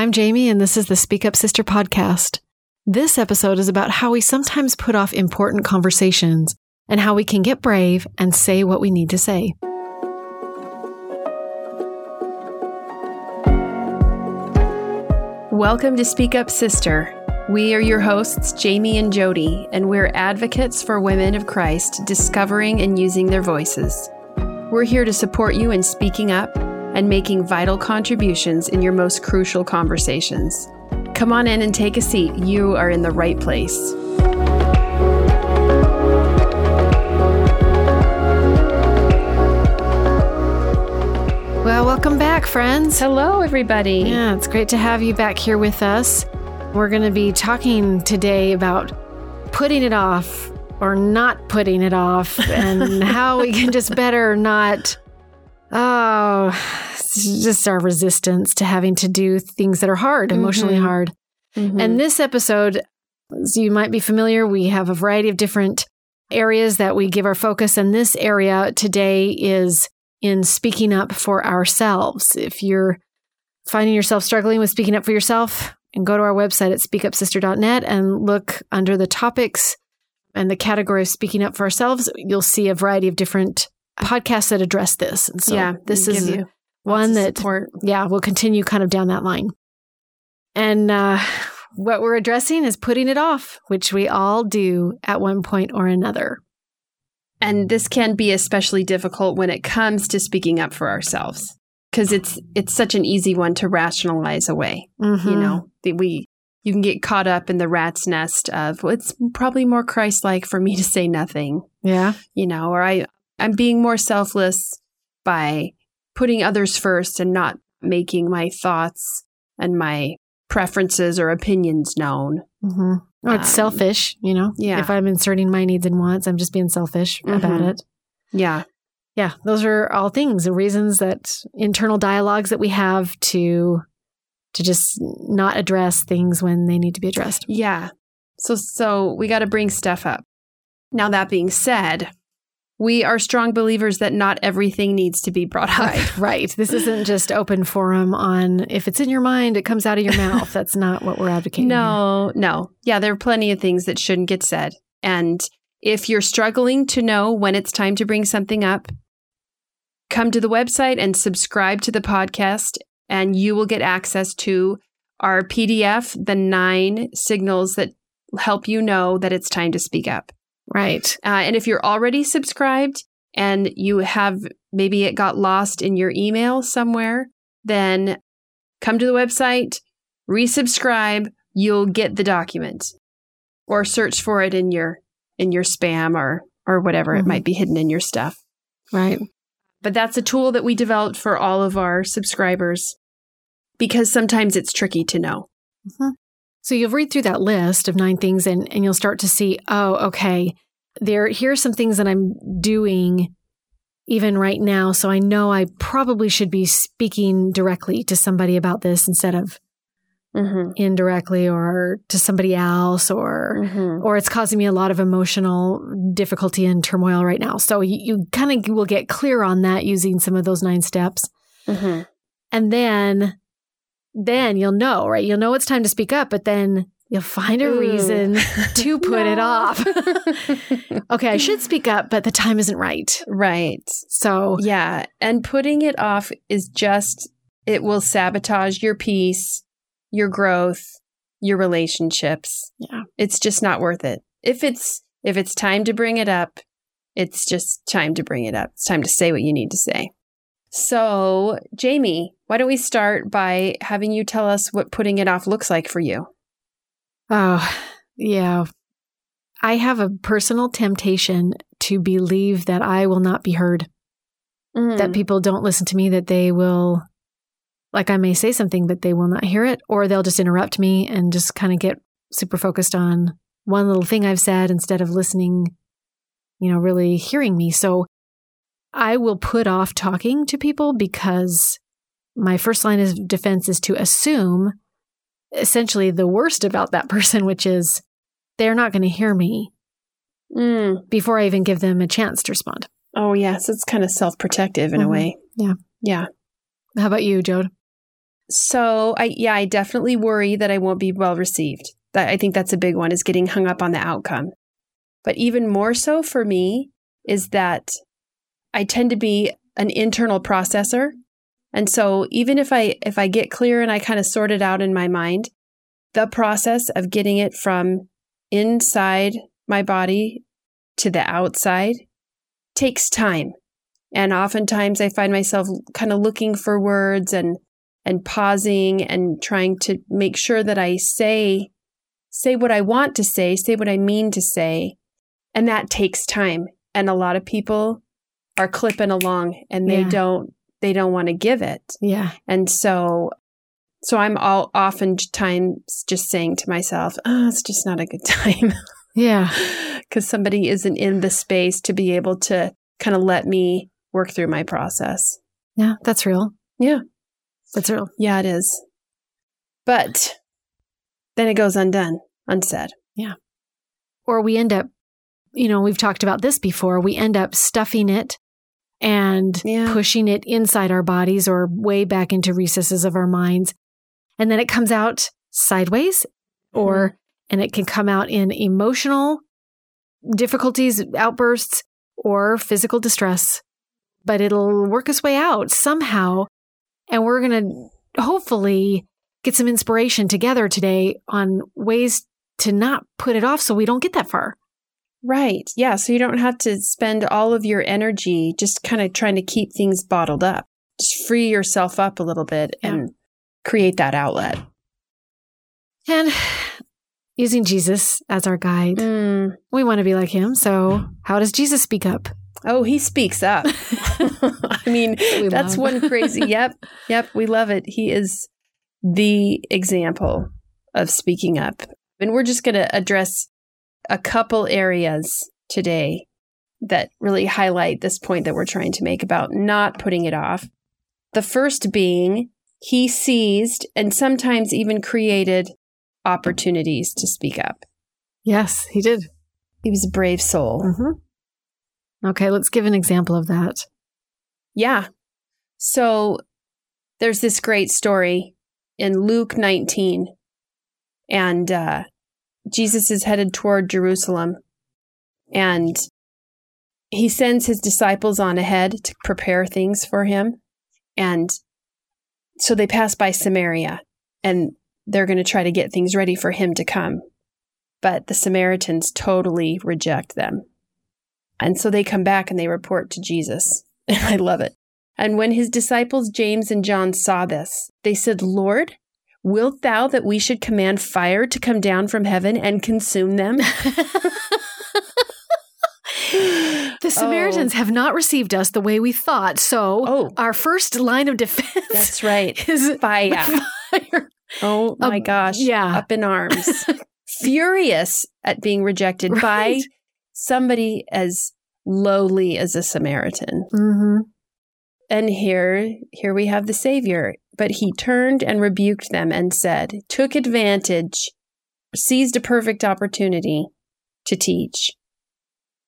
I'm Jamie, and this is the Speak Up Sister podcast. This episode is about how we sometimes put off important conversations and how we can get brave and say what we need to say. Welcome to Speak Up Sister. We are your hosts, Jamie and Jody, and we're advocates for women of Christ discovering and using their voices. We're here to support you in speaking up and making vital contributions in your most crucial conversations. Come on in and take a seat. You are in the right place. Well, welcome back, friends. Hello, everybody. Yeah, it's great to have you back here with us. We're going to be talking today about putting it off or not putting it off and how we can just better not oh just our resistance to having to do things that are hard emotionally Mhm. hard Mhm. and this episode as you might be familiar we have a variety of different areas that we give our focus and this area today is in speaking up for ourselves if you're finding yourself struggling with speaking up for yourself and go to our website at speakupsister.net and look under the topics and the category of speaking up for ourselves, you'll see a variety of different podcasts that address this. And so yeah, this is one that, support. yeah, we'll continue kind of down that line. And uh, what we're addressing is putting it off, which we all do at one point or another. And this can be especially difficult when it comes to speaking up for ourselves because it's it's such an easy one to rationalize away. Mhm. You know, that we you can get caught up in the rat's nest of well, it's probably more Christ-like for me to say nothing, Yeah. you know, or I I'm being more selfless by putting others first and not making my thoughts and my preferences or opinions known. hmm Or it's Um, selfish, you know? yeah. If I'm inserting my needs and wants, I'm just being selfish about Mhm. it. Yeah. Yeah, those are all things, the reasons that internal dialogues that we have to to just not address things when they need to be addressed. Yeah. So so we got to bring stuff up. Now that being said, we are strong believers that not everything needs to be brought up. Right, right. This isn't just open forum on if it's in your mind, it comes out of your mouth. That's not what we're advocating. here. No, no. Yeah, there are plenty of things that shouldn't get said. And if you're struggling to know when it's time to bring something up, come to the website and subscribe to the podcast, and you will get access to our PDF, the nine signals that help you know that it's time to speak up. Right. Uh, and if you're already subscribed and you have maybe it got lost in your email somewhere, then come to the website, resubscribe, you'll get the document. Or search for it in your in your spam or or whatever it Mhm. might be hidden in your stuff. Right. But that's a tool that we developed for all of our subscribers because sometimes it's tricky to know. So you'll read through that list of nine things and, and you'll start to see, oh, okay, there here are some things that I'm doing even right now. So I know I probably should be speaking directly to somebody about this instead of Mm-hmm. indirectly or to somebody else or Mm-hmm. or it's causing me a lot of emotional difficulty and turmoil right now. So you, you kind of will get clear on that using some of those nine steps. Mm-hmm. And then then you'll know, right? You'll know it's time to speak up, but then you'll find a Ooh. reason to put it off. okay, I should speak up, but the time isn't right. right. So, Yeah. And putting it off is just, it will sabotage your peace, your growth, your relationships. Yeah. It's just not worth it. If it's, if it's time to bring it up, it's just time to bring it up. It's time to say what you need to say. So, Jamie, why don't we start by having you tell us what putting it off looks like for you? oh, yeah. I have a personal temptation to believe that I will not be heard. Mm-hmm. that people don't listen to me, that they will, like I may say something, but they will not hear it, or they'll just interrupt me and just kind of get super focused on one little thing I've said instead of listening, you know, really hearing me. So I will put off talking to people because my first line of defense is to assume essentially the worst about that person, which is they're not going to hear me Mm. before I even give them a chance to respond. Oh, yes. It's kind of self protective in a Mhm. way. Yeah. Yeah. How about you, Jode? So I yeah, I definitely worry that I won't be well received. That I think that's a big one is getting hung up on the outcome. But even more so for me is that I tend to be an internal processor. And so even if I if I get clear and I kind of sort it out in my mind, the process of getting it from inside my body to the outside takes time. And oftentimes I find myself kind of looking for words and and pausing and trying to make sure that I say say what I want to say, say what I mean to say. And that takes time. And a lot of people are clipping along and they Yeah. don't they don't want to give it. Yeah. And so so I'm all oftentimes just saying to myself, oh, it's just not a good time Yeah. because somebody isn't in the space to be able to kind of let me work through my process. Yeah. That's real. Yeah. That's real. Yeah, it is. But then it goes undone, unsaid. Yeah. Or we end up, you know, we've talked about this before. We end up stuffing it and Yeah. pushing it inside our bodies or way back into recesses of our minds. And then it comes out sideways or, mm-hmm. and it can come out in emotional difficulties, outbursts, or physical distress. But it'll work its way out somehow. And we're going to hopefully get some inspiration together today on ways to not put it off so we don't get that far. Right. Yeah. So you don't have to spend all of your energy just kind of trying to keep things bottled up. Just free yourself up a little bit Yeah. and create that outlet. And using Jesus as our guide, Mm. we want to be like him. So, how does Jesus speak up? Oh, he speaks up. I mean, We that's one crazy. Yep. Yep. We love it. He is the example of speaking up. And we're just going to address a couple areas today that really highlight this point that we're trying to make about not putting it off. The first being he seized and sometimes even created opportunities to speak up. Yes, he did. He was a brave soul. hmm Okay, let's give an example of that. Yeah. So there's this great story in Luke 19, and uh, Jesus is headed toward Jerusalem, and he sends his disciples on ahead to prepare things for him. And so they pass by Samaria, and they're going to try to get things ready for him to come. But the Samaritans totally reject them. And so they come back and they report to Jesus. And I love it. And when his disciples James and John saw this, they said, Lord, wilt thou that we should command fire to come down from heaven and consume them? The Samaritans have not received us the way we thought. So, Oh. our first line of defense That's right. is Fire. fire. Oh my Um, gosh. yeah. Up in arms. Furious at being rejected by somebody as lowly as a Samaritan. hmm And here, here we have the Savior. But he turned and rebuked them and said, took advantage, seized a perfect opportunity to teach.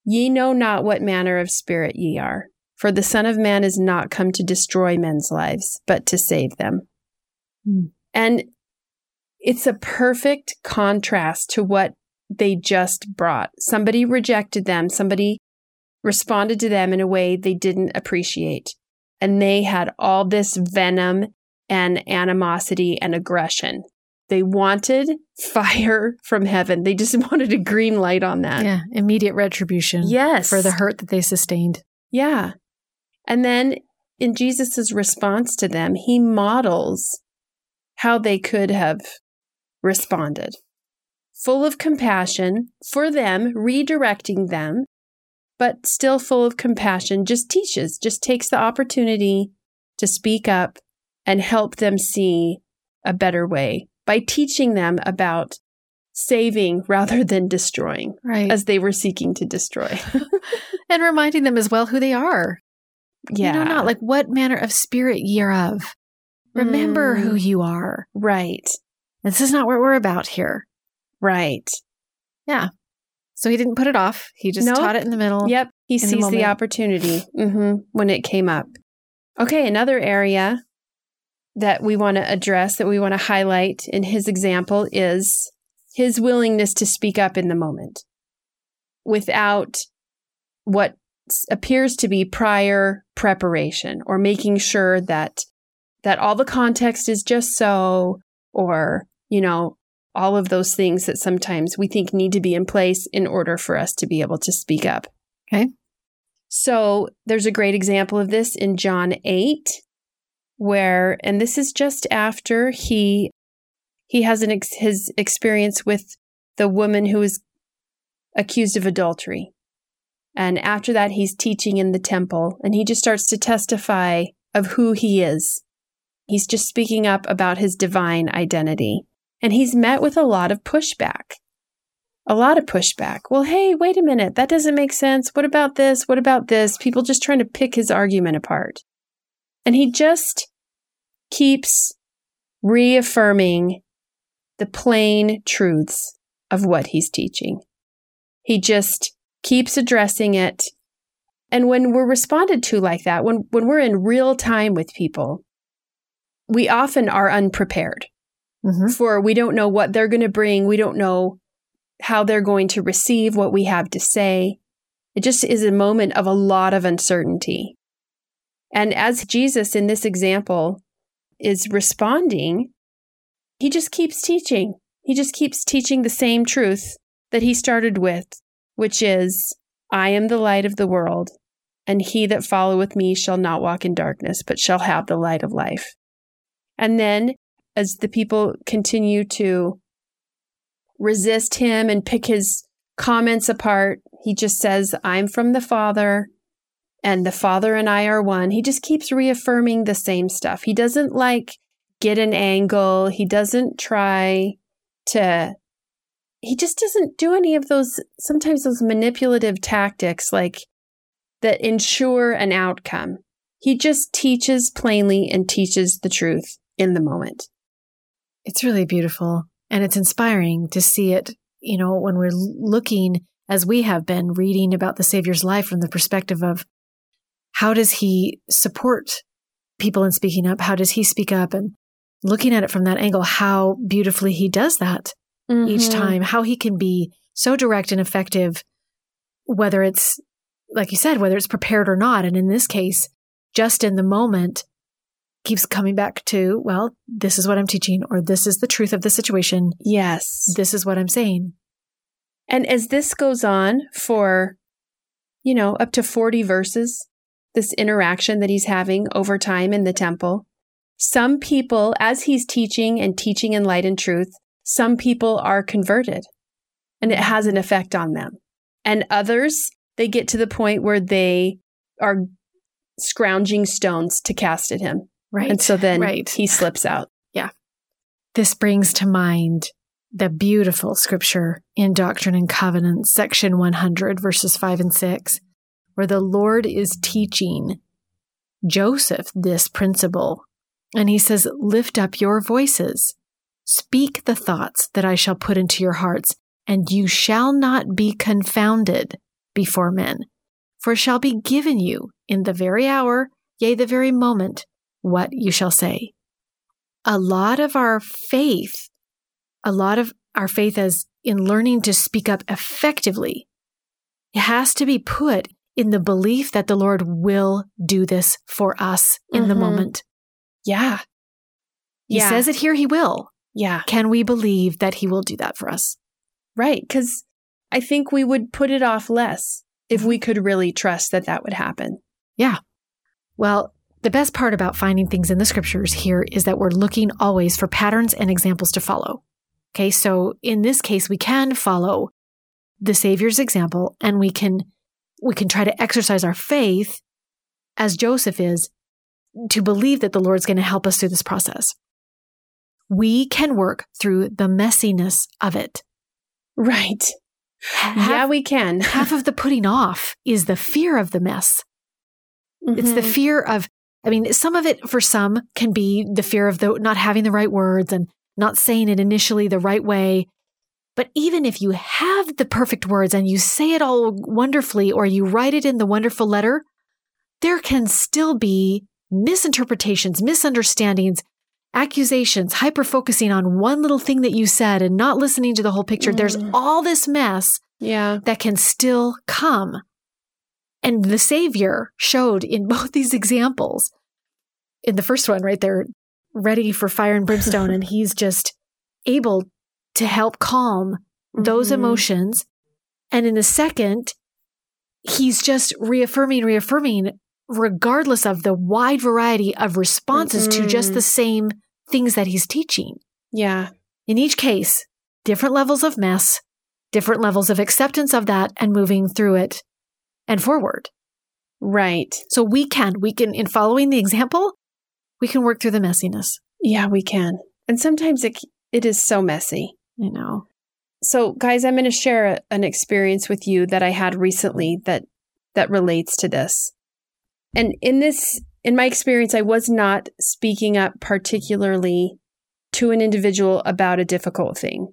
Ye know not what manner of spirit ye are, for the Son of Man is not come to destroy men's lives, but to save them. Hmm. And it's a perfect contrast to what they just brought. Somebody rejected them, somebody responded to them in a way they didn't appreciate. And they had all this venom and animosity and aggression. They wanted fire from heaven. They just wanted a green light on that. Yeah, immediate retribution Yes. for the hurt that they sustained. Yeah. And then in Jesus' response to them, he models how they could have responded. Full of compassion for them, redirecting them, but still full of compassion, just teaches, just takes the opportunity to speak up and help them see a better way by teaching them about saving rather than destroying, Right. as they were seeking to destroy. and reminding them as well who they are. yeah. You know, not like what manner of spirit ye are of. Remember Mm. who you are. Right. This is not what we're about here. Right. Yeah. So he didn't put it off. He just Nope. taught it in the middle. Yep. He the sees the, moment. opportunity hmm when it came up. Okay. Another area that we want to address, that we want to highlight in his example is his willingness to speak up in the moment without what appears to be prior preparation or making sure that that all the context is just so or you know all of those things that sometimes we think need to be in place in order for us to be able to speak up. Okay. So there's a great example of this in John 8 where and this is just after he he has an ex- his experience with the woman who was accused of adultery and after that, he's teaching in the temple and he just starts to testify of who he is. He's just speaking up about his divine identity. And he's met with a lot of pushback. A lot of pushback. Well, hey, wait a minute. That doesn't make sense. What about this? What about this? People just trying to pick his argument apart. And he just keeps reaffirming the plain truths of what he's teaching. He just keeps addressing it. And when we're responded to like that, when, when we're in real time with people, we often are unprepared mm-hmm. for we don't know what they're going to bring. We don't know how they're going to receive what we have to say. It just is a moment of a lot of uncertainty. And as Jesus in this example is responding, he just keeps teaching. He just keeps teaching the same truth that he started with which is, I am the light of the world, and he that followeth me shall not walk in darkness, but shall have the light of life. And then, as the people continue to resist him and pick his comments apart, he just says, I'm from the Father, and the Father and I are one. He just keeps reaffirming the same stuff. He doesn't like get an angle, he doesn't try to he just doesn't do any of those sometimes those manipulative tactics like that ensure an outcome. He just teaches plainly and teaches the truth in the moment. It's really beautiful and it's inspiring to see it, you know, when we're looking as we have been reading about the Savior's life from the perspective of how does he support people in speaking up? How does he speak up? And looking at it from that angle, how beautifully he does that mm-hmm. each time, how he can be so direct and effective, whether it's, like you said, whether it's prepared or not. And in this case, just in the moment, keeps coming back to, well, this is what I'm teaching, or this is the truth of the situation. Yes. This is what I'm saying. And as this goes on for, you know, up to 40 verses, this interaction that he's having over time in the temple, some people, as he's teaching and teaching in light and truth, some people are converted and it has an effect on them. And others, they get to the point where they are scrounging stones to cast at him. Right. And so then right. he slips out. Yeah. This brings to mind the beautiful scripture in Doctrine and Covenants, section 100, verses 5 and 6, where the Lord is teaching Joseph this principle. And he says, Lift up your voices Speak the thoughts that I shall put into your hearts, and you shall not be confounded before men. For it shall be given you in the very hour, yea, the very moment, what you shall say. A lot of our faith, a lot of our faith as in learning to speak up effectively, it has to be put in the belief that the Lord will do this for us in mm-hmm. the moment. Yeah. He yeah. says it here, he will. Yeah. Can we believe that he will do that for us? Right. Because I think we would put it off less if we could really trust that that would happen. Yeah. Well, the best part about finding things in the scriptures here is that we're looking always for patterns and examples to follow. Okay. So in this case, we can follow the Savior's example and we can, we can try to exercise our faith as Joseph is to believe that the Lord's going to help us through this process we can work through the messiness of it. Right. Half, yeah, we can. half of the putting off is the fear of the mess. Mm-hmm. It's the mm-hmm. fear of, I mean, some of it for some can be the fear of the not having the right words and not saying it initially the right way. But even if you have the perfect words and you say it all wonderfully or you write it in the wonderful letter, there can still be misinterpretations, misunderstandings, accusations, hyper focusing on one little thing that you said and not listening to the whole picture. There's Mm. all this mess Yeah. that can still come. And the Savior showed in both these examples. In the first one, right, they're ready for fire and brimstone, and he's just able to help calm those Mhm. emotions. And in the second, he's just reaffirming, reaffirming, regardless of the wide variety of responses to just Mhm. the same things that he's teaching. Yeah. In each case, different levels of mess, different levels of acceptance of that and moving through it and forward. Right. So we can, we can, in following the example, we can work through the messiness. Yeah, we can. And sometimes it it is so messy. You know, So, guys, I'm going to share an experience with you that I had recently that that relates to this. And in this in my experience, I was not speaking up particularly to an individual about a difficult thing.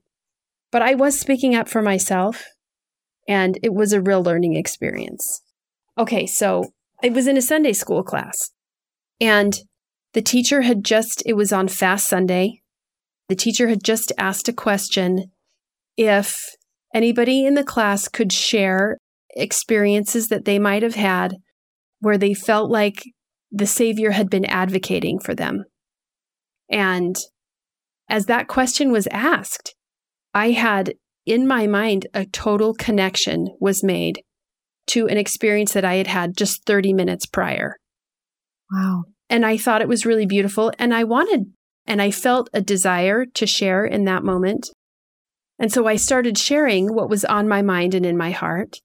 But I was speaking up for myself, and it was a real learning experience. Okay, so it was in a Sunday school class, and the teacher had just, it was on Fast Sunday. The teacher had just asked a question if anybody in the class could share experiences that they might have had where they felt like the Savior had been advocating for them. And as that question was asked, I had in my mind a total connection was made to an experience that I had had just 30 minutes prior. wow. And I thought it was really beautiful. And I wanted, and I felt a desire to share in that moment. And so I started sharing what was on my mind and in my heart.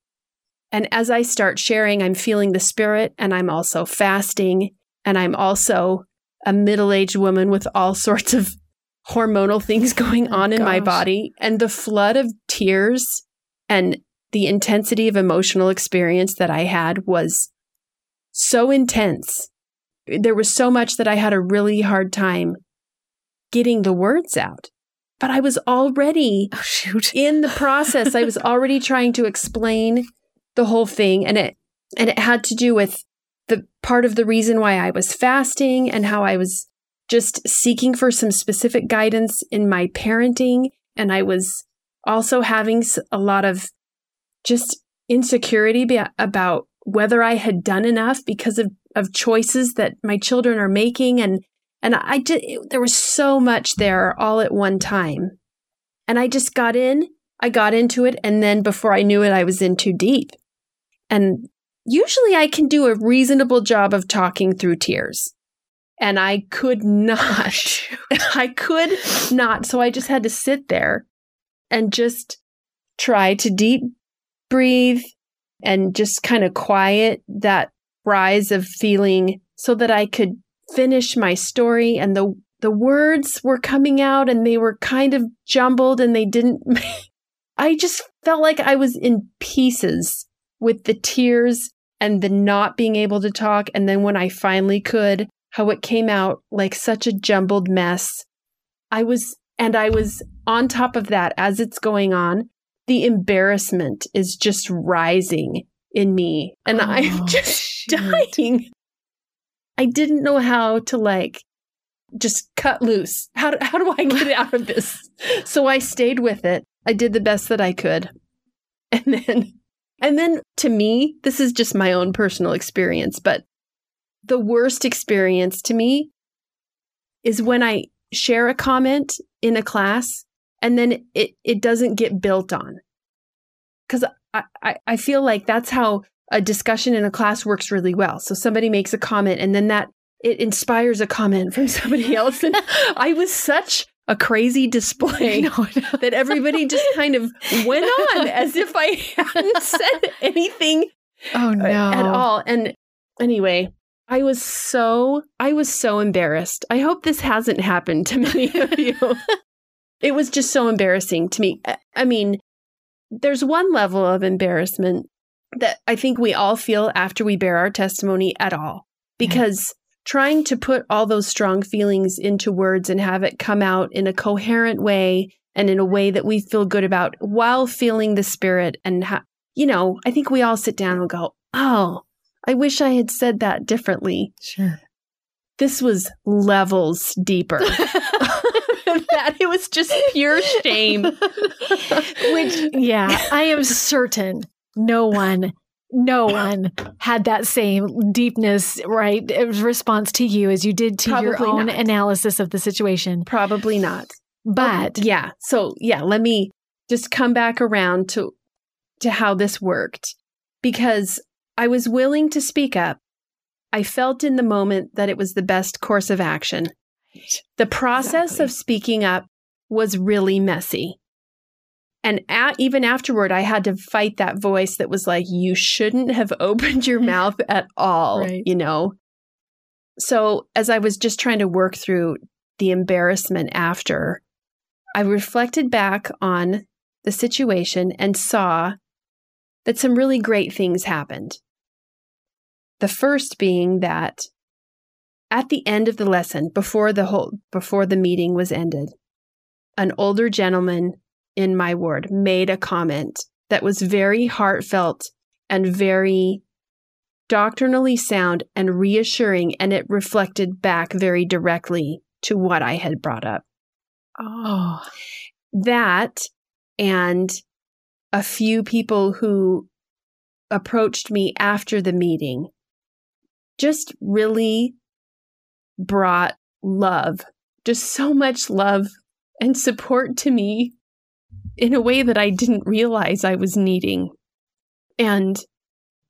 And as I start sharing, I'm feeling the spirit and I'm also fasting. And I'm also a middle aged woman with all sorts of hormonal things going Oh, on in my body. And the flood of tears and the intensity of emotional experience that I had was so intense. There was so much that I had a really hard time getting the words out. But I was already Oh, shoot. in the process. I was already trying to explain the whole thing and it and it had to do with the part of the reason why I was fasting and how I was just seeking for some specific guidance in my parenting and I was also having a lot of just insecurity be- about whether I had done enough because of of choices that my children are making and and I just there was so much there all at one time. And I just got in, I got into it and then before I knew it I was in too deep. And usually I can do a reasonable job of talking through tears. And I could not. I could not. So I just had to sit there and just try to deep breathe and just kind of quiet that rise of feeling so that I could finish my story and the the words were coming out and they were kind of jumbled and they didn't I just felt like I was in pieces with the tears and the not being able to talk and then when I finally could how it came out like such a jumbled mess I was and I was on top of that as it's going on the embarrassment is just rising in me and Oh, I'm just shoot. dying. I didn't know how to like just cut loose. How do, how do I get out of this? So I stayed with it. I did the best that I could. And then and then to me, this is just my own personal experience, but the worst experience to me is when I share a comment in a class and then it, it doesn't get built on. Because I, I, I feel like that's how a discussion in a class works really well. So somebody makes a comment and then that it inspires a comment from somebody else. And I was such a crazy display No, no. that everybody just kind of went on as if I hadn't said anything Oh no. at all. And anyway, I was so I was so embarrassed. I hope this hasn't happened to many of you. it was just so embarrassing to me. I- I mean, there's one level of embarrassment that I think we all feel after we bear our testimony at all. Mm-hmm. Because trying to put all those strong feelings into words and have it come out in a coherent way and in a way that we feel good about while feeling the spirit and ha- you know, I think we all sit down and go, "Oh, I wish I had said that differently." Sure. this was levels deeper. that it was just pure shame. Which, yeah, I am certain no one, no one had that same deepness, right? Eh, response to you as you did to your own not. analysis of the situation. Probably not. But yeah. So yeah, let me just come back around to to how this worked because I was willing to speak up. I felt in the moment that it was the best course of action. The process Exactly. of speaking up was really messy. And a even afterward, I had to fight that voice that was like, you shouldn't have opened your mouth at all, Right. you know? So, as I was just trying to work through the embarrassment after, I reflected back on the situation and saw that some really great things happened. The first being that at the end of the lesson, before the whole before the meeting was ended, an older gentleman in my ward made a comment that was very heartfelt and very doctrinally sound and reassuring and it reflected back very directly to what I had brought up. Oh, that and a few people who approached me after the meeting just really brought love, just so much love and support to me in a way that I didn't realize I was needing. And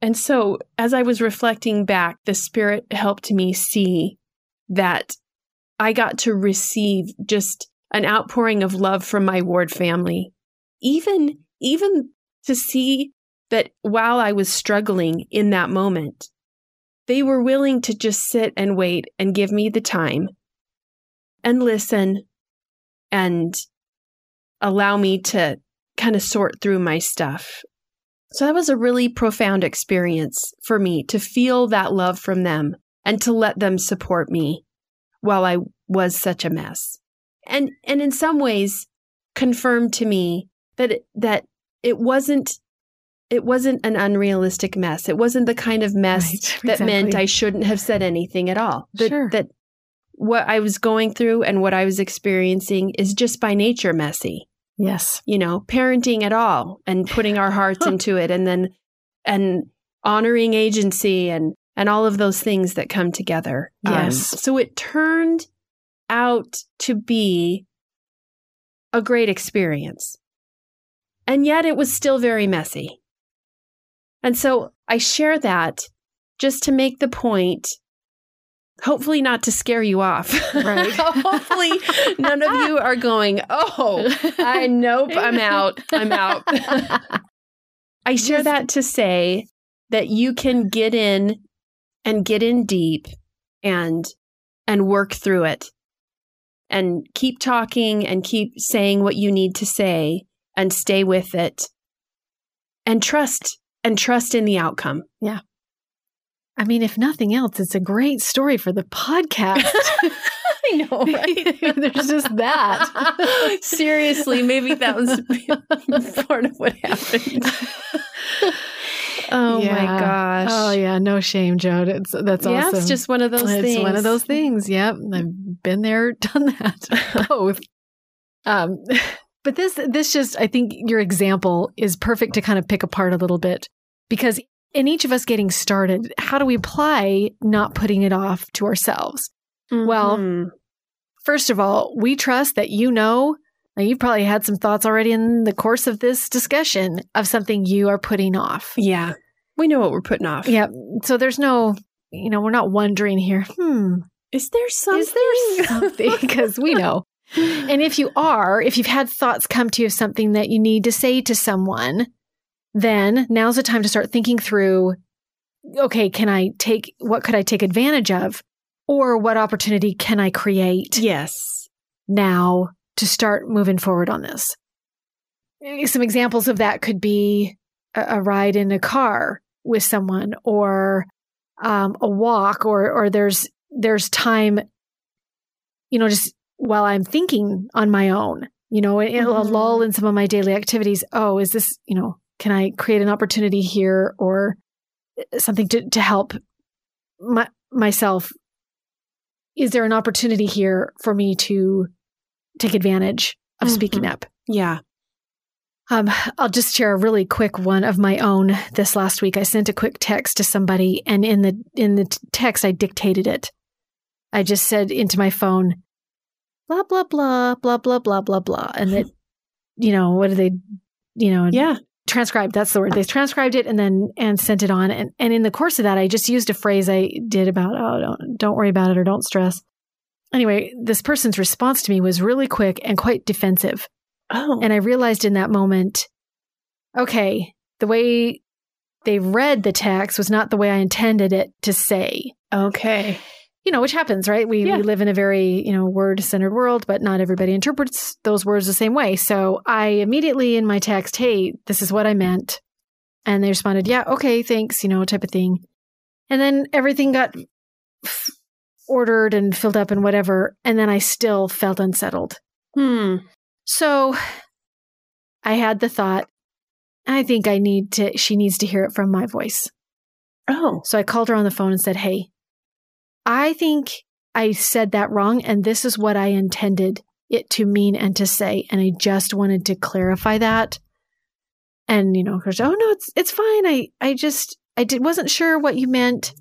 and so as I was reflecting back, the spirit helped me see that I got to receive just an outpouring of love from my ward family. Even even to see that while I was struggling in that moment, they were willing to just sit and wait and give me the time and listen and allow me to kind of sort through my stuff. So that was a really profound experience for me to feel that love from them and to let them support me while I was such a mess. And and in some ways confirmed to me that it, that it wasn't it wasn't an unrealistic mess. It wasn't the kind of mess Right, that meant. I shouldn't have said anything at all. That, Sure. that what I was going through and what I was experiencing is just by nature messy. Yes. You know, parenting at all and putting our hearts into it and then and honoring agency and and all of those things that come together. Um, Yes. so it turned out to be a great experience. And yet it was still very messy. And so I share that just to make the point, hopefully not to scare you off. Right. hopefully none of you are going, oh, I nope, I'm out. I'm out. I share Just- that to say that you can get in and get in deep and and work through it and keep talking and keep saying what you need to say and stay with it and trust and trust in the outcome. I mean, if nothing else, it's a great story for the podcast. I know, There's just that. Seriously, maybe that was part of what happened. Oh my gosh. Oh yeah, no shame, Joe. It's that's yeah, awesome. it's just one of those it's things. one of those things. Yep, I've been there, done that, both. Um, but this this just I think your example is perfect to kind of pick apart a little bit because in each of us getting started, how do we apply not putting it off to ourselves? Well, Mhm. First of all, we trust that you know. Now, you've probably had some thoughts already in the course of this discussion of something you are putting off. yeah, we know what we're putting off. Yeah. So there's no, you know, we're not wondering here, hmm, Is there something? is there something? Because we know. And if you are, if you've had thoughts come to you of something that you need to say to someone, then now's the time to start thinking through okay, can I take, what could I take advantage of? Or what opportunity can I create yes. now to start moving forward on this? Some examples of that could be a, a ride in a car with someone or um, a walk or or there's there's time you know just while i'm thinking on my own you know a, a lull in some of my daily activities oh is this you know can i create an opportunity here or something to, to help my, myself is there an opportunity here for me to take advantage of Mhm. speaking up? Yeah. Um, I'll just share a really quick one of my own. This last week, I sent a quick text to somebody, and in the in the text, I dictated it. I just said into my phone, "blah blah blah blah blah blah blah blah," and that, you know, what do they, you know, Yeah. Transcribed. That's the word. They transcribed it and then and sent it on. And and in the course of that, I just used a phrase I did about, "Oh, don't don't worry about it or don't stress." Anyway, this person's response to me was really quick and quite defensive. Oh. And I realized in that moment, okay, the way they read the text was not the way I intended it to say. okay. You know, which happens, right? We, Yeah. we live in a very, you know, word centered world, but not everybody interprets those words the same way. So I immediately in my text, hey, this is what I meant. And they responded, yeah, okay, thanks, you know, type of thing. And then everything got f- ordered and filled up and whatever. And then I still felt unsettled. Hmm. So I had the thought, I think I need to, she needs to hear it from my voice. Oh. So I called her on the phone and said, Hey, I think I said that wrong. And this is what I intended it to mean and to say. And I just wanted to clarify that. And, you know, oh no, it's, it's fine. I, I just, I did, wasn't sure what you meant.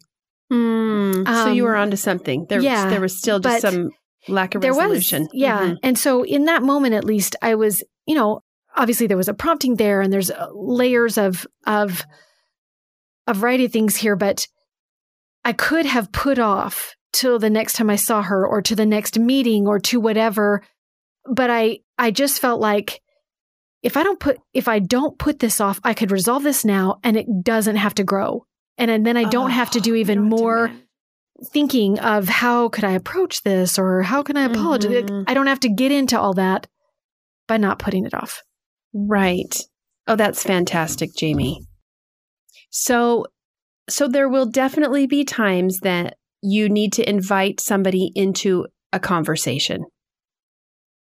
Hmm. so you Um, were onto something. There, yeah, there was still just some lack of there resolution. was yeah Mhm. and so in that moment at least i was you know obviously there was a prompting there and there's uh, layers of of a variety of things here but i could have put off till the next time i saw her or to the next meeting or to whatever but i i just felt like if i don't put if i don't put this off i could resolve this now and it doesn't have to grow and, and then i don't have to Oh, do even don't have to more thinking of how could I approach this or how can I apologize. Mhm. I don't have to get into all that by not putting it off. Right. Oh, that's fantastic, Jamie. So, so there will definitely be times that you need to invite somebody into a conversation.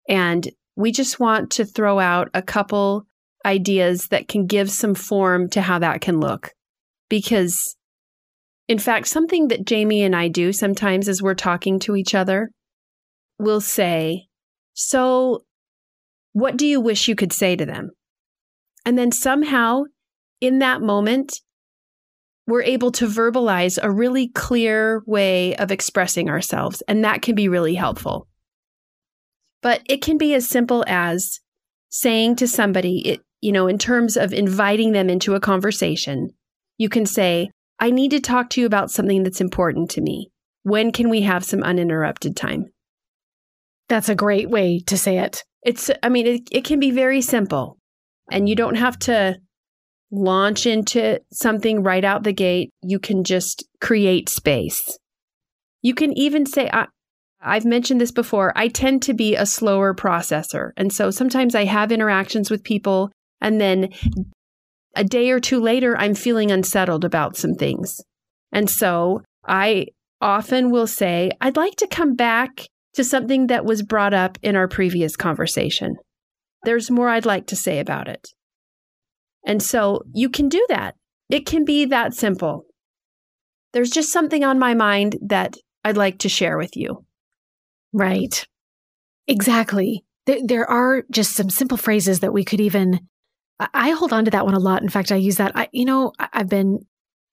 And we just want to throw out a couple ideas that can give some form to how that can look. Because, in fact, something that Jamie and I do sometimes as we're talking to each other, we'll say, So, what do you wish you could say to them? And then somehow in that moment, we're able to verbalize a really clear way of expressing ourselves. And that can be really helpful. But it can be as simple as saying to somebody, it, you know, in terms of inviting them into a conversation, you can say, I need to talk to you about something that's important to me. When can we have some uninterrupted time? That's a great way to say it. It's, I mean, it, it can be very simple and you don't have to launch into something right out the gate. You can just create space. You can even say, I, I've mentioned this before, I tend to be a slower processor. And so sometimes I have interactions with people and then a day or two later, I'm feeling unsettled about some things. And so I often will say, I'd like to come back to something that was brought up in our previous conversation. There's more I'd like to say about it. And so you can do that. It can be that simple. There's just something on my mind that I'd like to share with you. Right. Exactly. There, there are just some simple phrases that we could even, I, hold on to that one a lot. In fact, I use that. I, you know, I've been,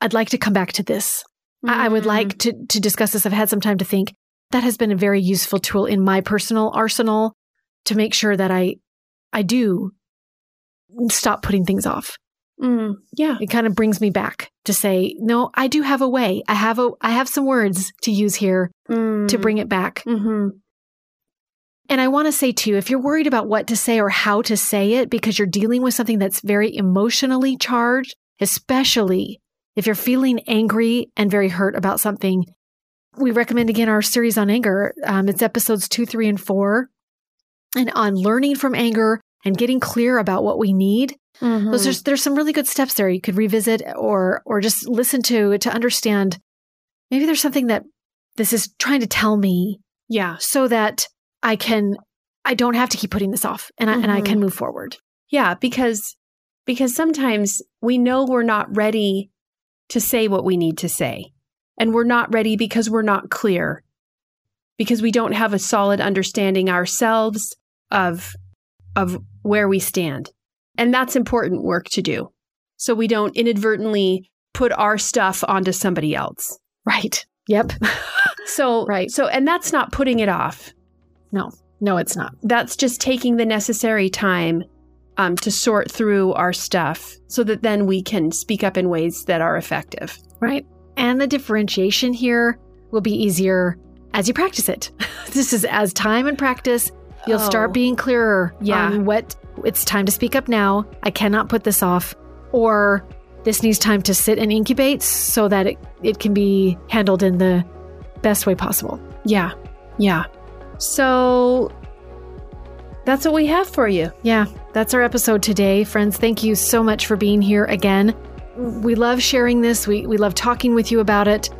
I'd like to come back to this. I, I would Mm. like to, to discuss this. I've had some time to think. That has been a very useful tool in my personal arsenal to make sure that I, I do stop putting things off. Mm, yeah. It kind of brings me back to say, no, I do have a way. I have a, I have some words to use here to bring it back. hmm And I want to say too, if you're worried about what to say or how to say it because you're dealing with something that's very emotionally charged, especially if you're feeling angry and very hurt about something, we recommend again our series on anger. Um, it's episodes two, three, and four, and on learning from anger and getting clear about what we need. Mm-hmm. Those there's there's some really good steps there you could revisit or or just listen to to understand. Maybe there's something that this is trying to tell me yeah. so that I can I don't have to keep putting this off and I, and I can move forward. Yeah, because because sometimes we know we're not ready to say what we need to say. And we're not ready because we're not clear. because we don't have a solid understanding ourselves of of where we stand. And that's important work to do. So we don't inadvertently put our stuff onto somebody else. Right. Yep. So Right. So and that's not putting it off. no, no, it's not. That's just taking the necessary time um, to sort through our stuff so that then we can speak up in ways that are effective. Right. And the differentiation here will be easier as you practice it. this is as time and practice, you'll Oh. start being clearer Yeah. on what it's time to speak up now. I cannot put this off. Or this needs time to sit and incubate so that it, it can be handled in the best way possible. Yeah. Yeah. So that's what we have for you. Yeah, that's our episode today. Friends, thank you so much for being here again. We love sharing this. We, we love talking with you about it.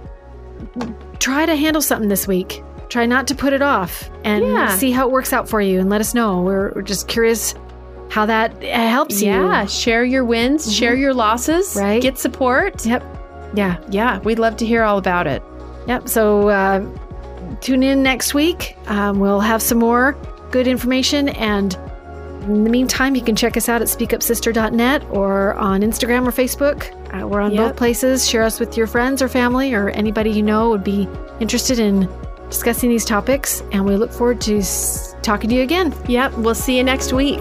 Try to handle something this week. Try not to put it off and Yeah. see how it works out for you and let us know. We're, we're just curious how that helps you. Yeah. Share your wins, share your losses, Right. Get support. Yep. Yeah. Yeah. We'd love to hear all about it. Yep. So uh, tune in next week. Um, we'll have some more good information. And in the meantime, you can check us out at speakupsister.net or on Instagram or Facebook. Uh, we're on Yep. both places. Share us with your friends or family or anybody you know would be interested in discussing these topics. And we look forward to talking to you again. Yep. We'll see you next week.